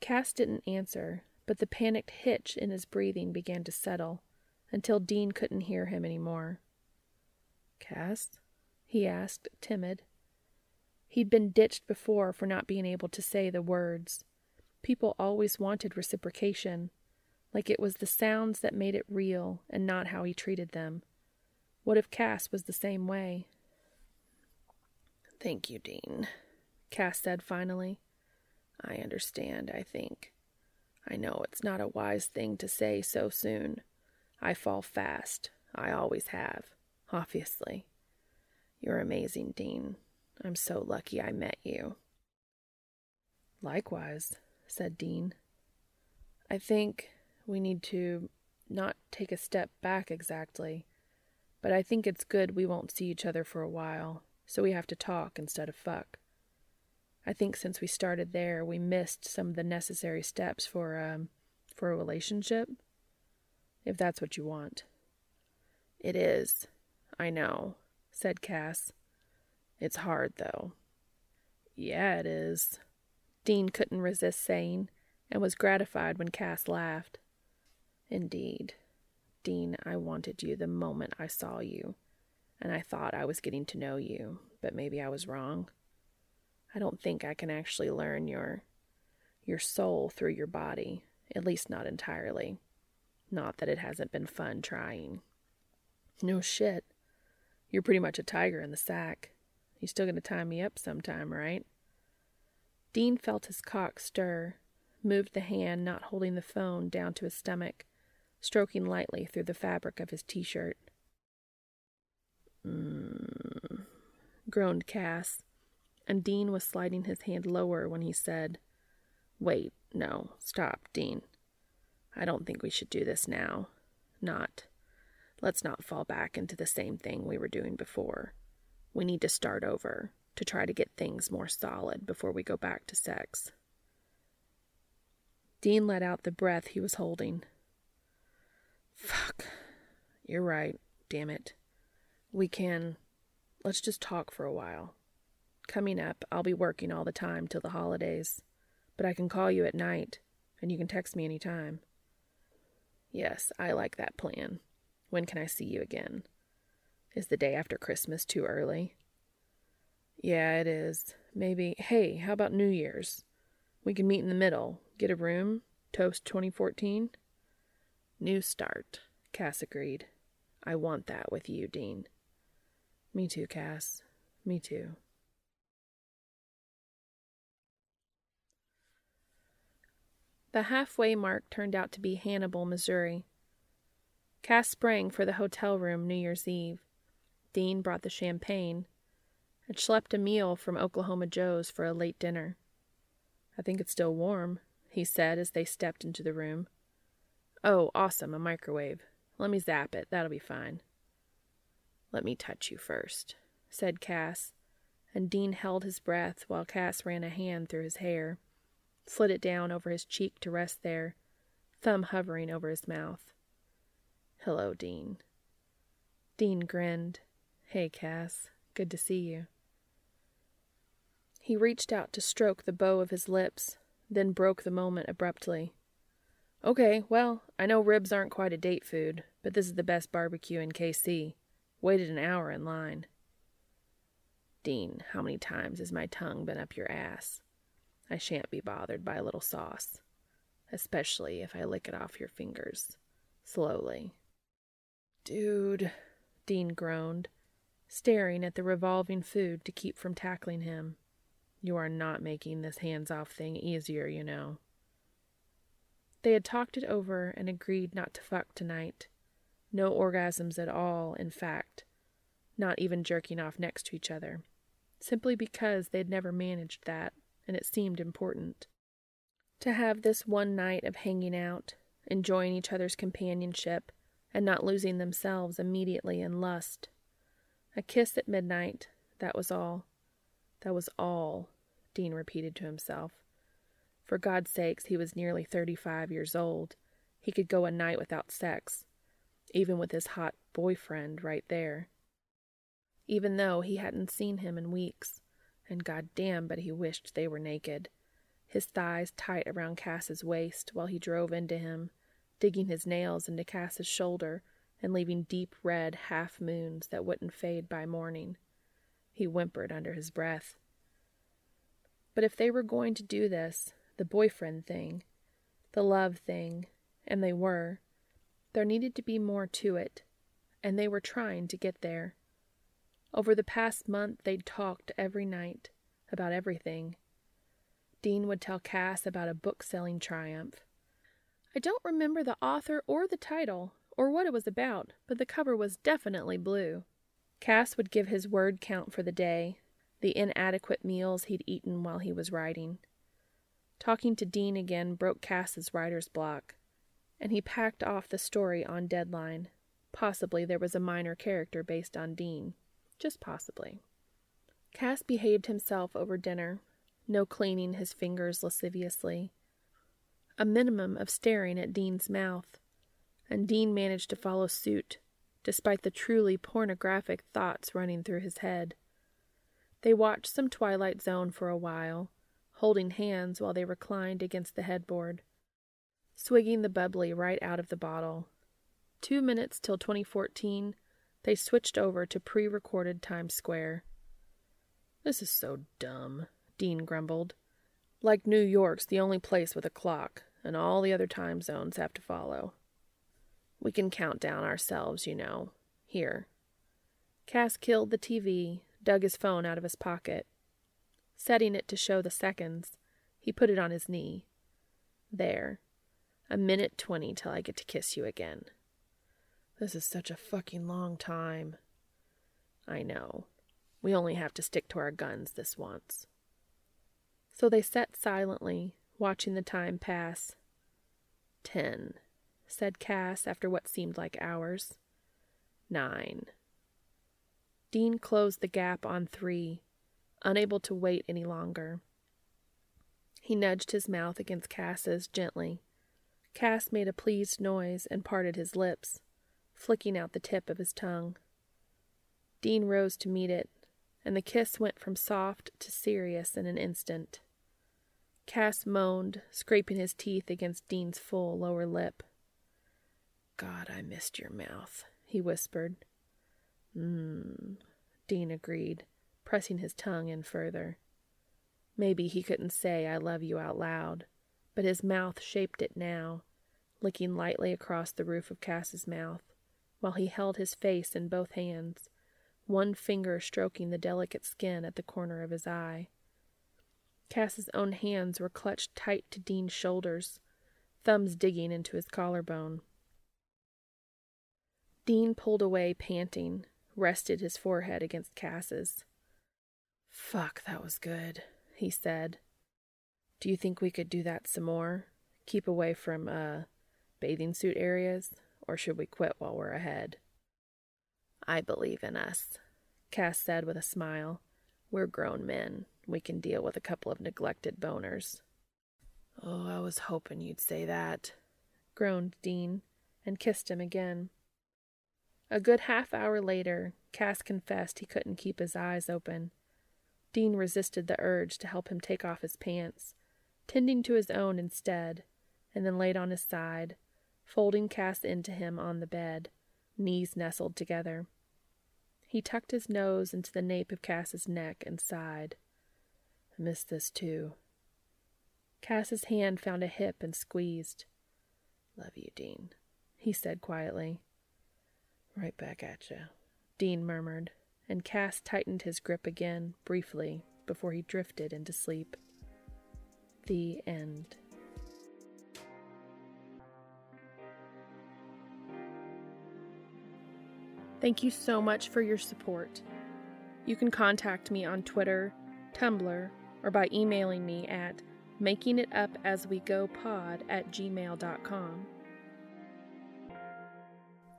Cass didn't answer, but the panicked hitch in his breathing began to settle until Dean couldn't hear him any more. Cass? he asked, timid. He'd been ditched before for not being able to say the words. People always wanted reciprocation, like it was the sounds that made it real and not how he treated them. What if Cass was the same way? Thank you, Dean, Cass said finally. I understand, I think. I know it's not a wise thing to say so soon. I fall fast. I always have, obviously. You're amazing, Dean. I'm so lucky I met you. Likewise, said Dean. I think we need to not take a step back exactly, but I think it's good we won't see each other for a while, so we have to talk instead of fuck. I think since we started there, we missed some of the necessary steps for um for a relationship. If that's what you want. It is. I know, said Cass. It's hard though. Yeah, it is. Dean couldn't resist saying, and was gratified when Cass laughed. Indeed. Dean, I wanted you the moment I saw you, and I thought I was getting to know you, but maybe I was wrong. I don't think I can actually learn your your soul through your body, at least not entirely. Not that it hasn't been fun trying. No shit. You're pretty much a tiger in the sack. You still gonna tie me up sometime, right? Dean felt his cock stir, moved the hand not holding the phone down to his stomach, stroking lightly through the fabric of his t shirt. Mmm, groaned Cass, and Dean was sliding his hand lower when he said, Wait, no, stop, Dean. I don't think we should do this now. Not. Let's not fall back into the same thing we were doing before. We need to start over to try to get things more solid before we go back to sex. Dean let out the breath he was holding. Fuck. You're right. Damn it. We can. Let's just talk for a while. Coming up, I'll be working all the time till the holidays, but I can call you at night, and you can text me any time. Yes, I like that plan. When can I see you again? Is the day after Christmas too early? Yeah, it is. Maybe. Hey, how about New Year's? We can meet in the middle. Get a room. Toast 2014. New start, Cass agreed. I want that with you, Dean. Me too, Cass. Me too. The halfway mark turned out to be Hannibal, Missouri. Cass sprang for the hotel room New Year's Eve. Dean brought the champagne, had schlepped a meal from Oklahoma Joe's for a late dinner. I think it's still warm, he said as they stepped into the room. Oh, awesome, a microwave. Let me zap it, that'll be fine. Let me touch you first, said Cass, and Dean held his breath while Cass ran a hand through his hair slid it down over his cheek to rest there, thumb hovering over his mouth. Hello, Dean. Dean grinned. Hey, Cass. Good to see you. He reached out to stroke the bow of his lips, then broke the moment abruptly. Okay, well, I know ribs aren't quite a date food, but this is the best barbecue in KC. Waited an hour in line. Dean, how many times has my tongue been up your ass? I shan't be bothered by a little sauce, especially if I lick it off your fingers, slowly. Dude, Dean groaned, staring at the revolving food to keep from tackling him. You are not making this hands off thing easier, you know. They had talked it over and agreed not to fuck tonight. No orgasms at all, in fact. Not even jerking off next to each other simply because they'd never managed that, and it seemed important. To have this one night of hanging out, enjoying each other's companionship, and not losing themselves immediately in lust. A kiss at midnight, that was all. That was all, Dean repeated to himself. For God's sakes, he was nearly thirty five years old. He could go a night without sex, even with his hot boyfriend right there even though he hadn't seen him in weeks, and goddamn, but he wished they were naked. His thighs tight around Cass's waist while he drove into him, digging his nails into Cass's shoulder and leaving deep red half moons that wouldn't fade by morning. He whimpered under his breath. But if they were going to do this, the boyfriend thing, the love thing, and they were, there needed to be more to it, and they were trying to get there. Over the past month, they'd talked every night about everything. Dean would tell Cass about a book selling triumph. I don't remember the author or the title, or what it was about, but the cover was definitely blue. Cass would give his word count for the day, the inadequate meals he'd eaten while he was writing. Talking to Dean again broke Cass's writer's block, and he packed off the story on deadline. Possibly there was a minor character based on Dean. Just possibly. Cass behaved himself over dinner, no cleaning his fingers lasciviously, a minimum of staring at Dean's mouth, and Dean managed to follow suit, despite the truly pornographic thoughts running through his head. They watched some Twilight Zone for a while, holding hands while they reclined against the headboard, swigging the bubbly right out of the bottle. Two minutes till 2014 they switched over to pre recorded Times Square. This is so dumb, Dean grumbled. Like New York's the only place with a clock, and all the other time zones have to follow. We can count down ourselves, you know. Here. Cass killed the TV, dug his phone out of his pocket. Setting it to show the seconds, he put it on his knee. There. A minute twenty till I get to kiss you again. This is such a fucking long time. I know. We only have to stick to our guns this once. So they sat silently, watching the time pass. Ten, said Cass after what seemed like hours. Nine. Dean closed the gap on three, unable to wait any longer. He nudged his mouth against Cass's gently. Cass made a pleased noise and parted his lips flicking out the tip of his tongue. Dean rose to meet it, and the kiss went from soft to serious in an instant. Cass moaned, scraping his teeth against Dean's full lower lip. God, I missed your mouth, he whispered. Mmm, Dean agreed, pressing his tongue in further. Maybe he couldn't say I love you out loud, but his mouth shaped it now, licking lightly across the roof of Cass's mouth while he held his face in both hands, one finger stroking the delicate skin at the corner of his eye. Cass's own hands were clutched tight to Dean's shoulders, thumbs digging into his collarbone. Dean pulled away, panting, rested his forehead against Cass's. Fuck, that was good, he said. Do you think we could do that some more? Keep away from, uh, bathing suit areas? or should we quit while we're ahead? I believe in us, Cass said with a smile. We're grown men. We can deal with a couple of neglected boners. Oh, I was hoping you'd say that, groaned Dean, and kissed him again. A good half hour later, Cass confessed he couldn't keep his eyes open. Dean resisted the urge to help him take off his pants, tending to his own instead, and then laid on his side, folding Cass into him on the bed, knees nestled together. He tucked his nose into the nape of Cass's neck and sighed. I miss this too. Cass's hand found a hip and squeezed. Love you, Dean, he said quietly. Right back at you, Dean murmured, and Cass tightened his grip again, briefly, before he drifted into sleep. The end. Thank you so much for your support. You can contact me on Twitter, Tumblr, or by emailing me at makingitupaswegopod at gmail.com.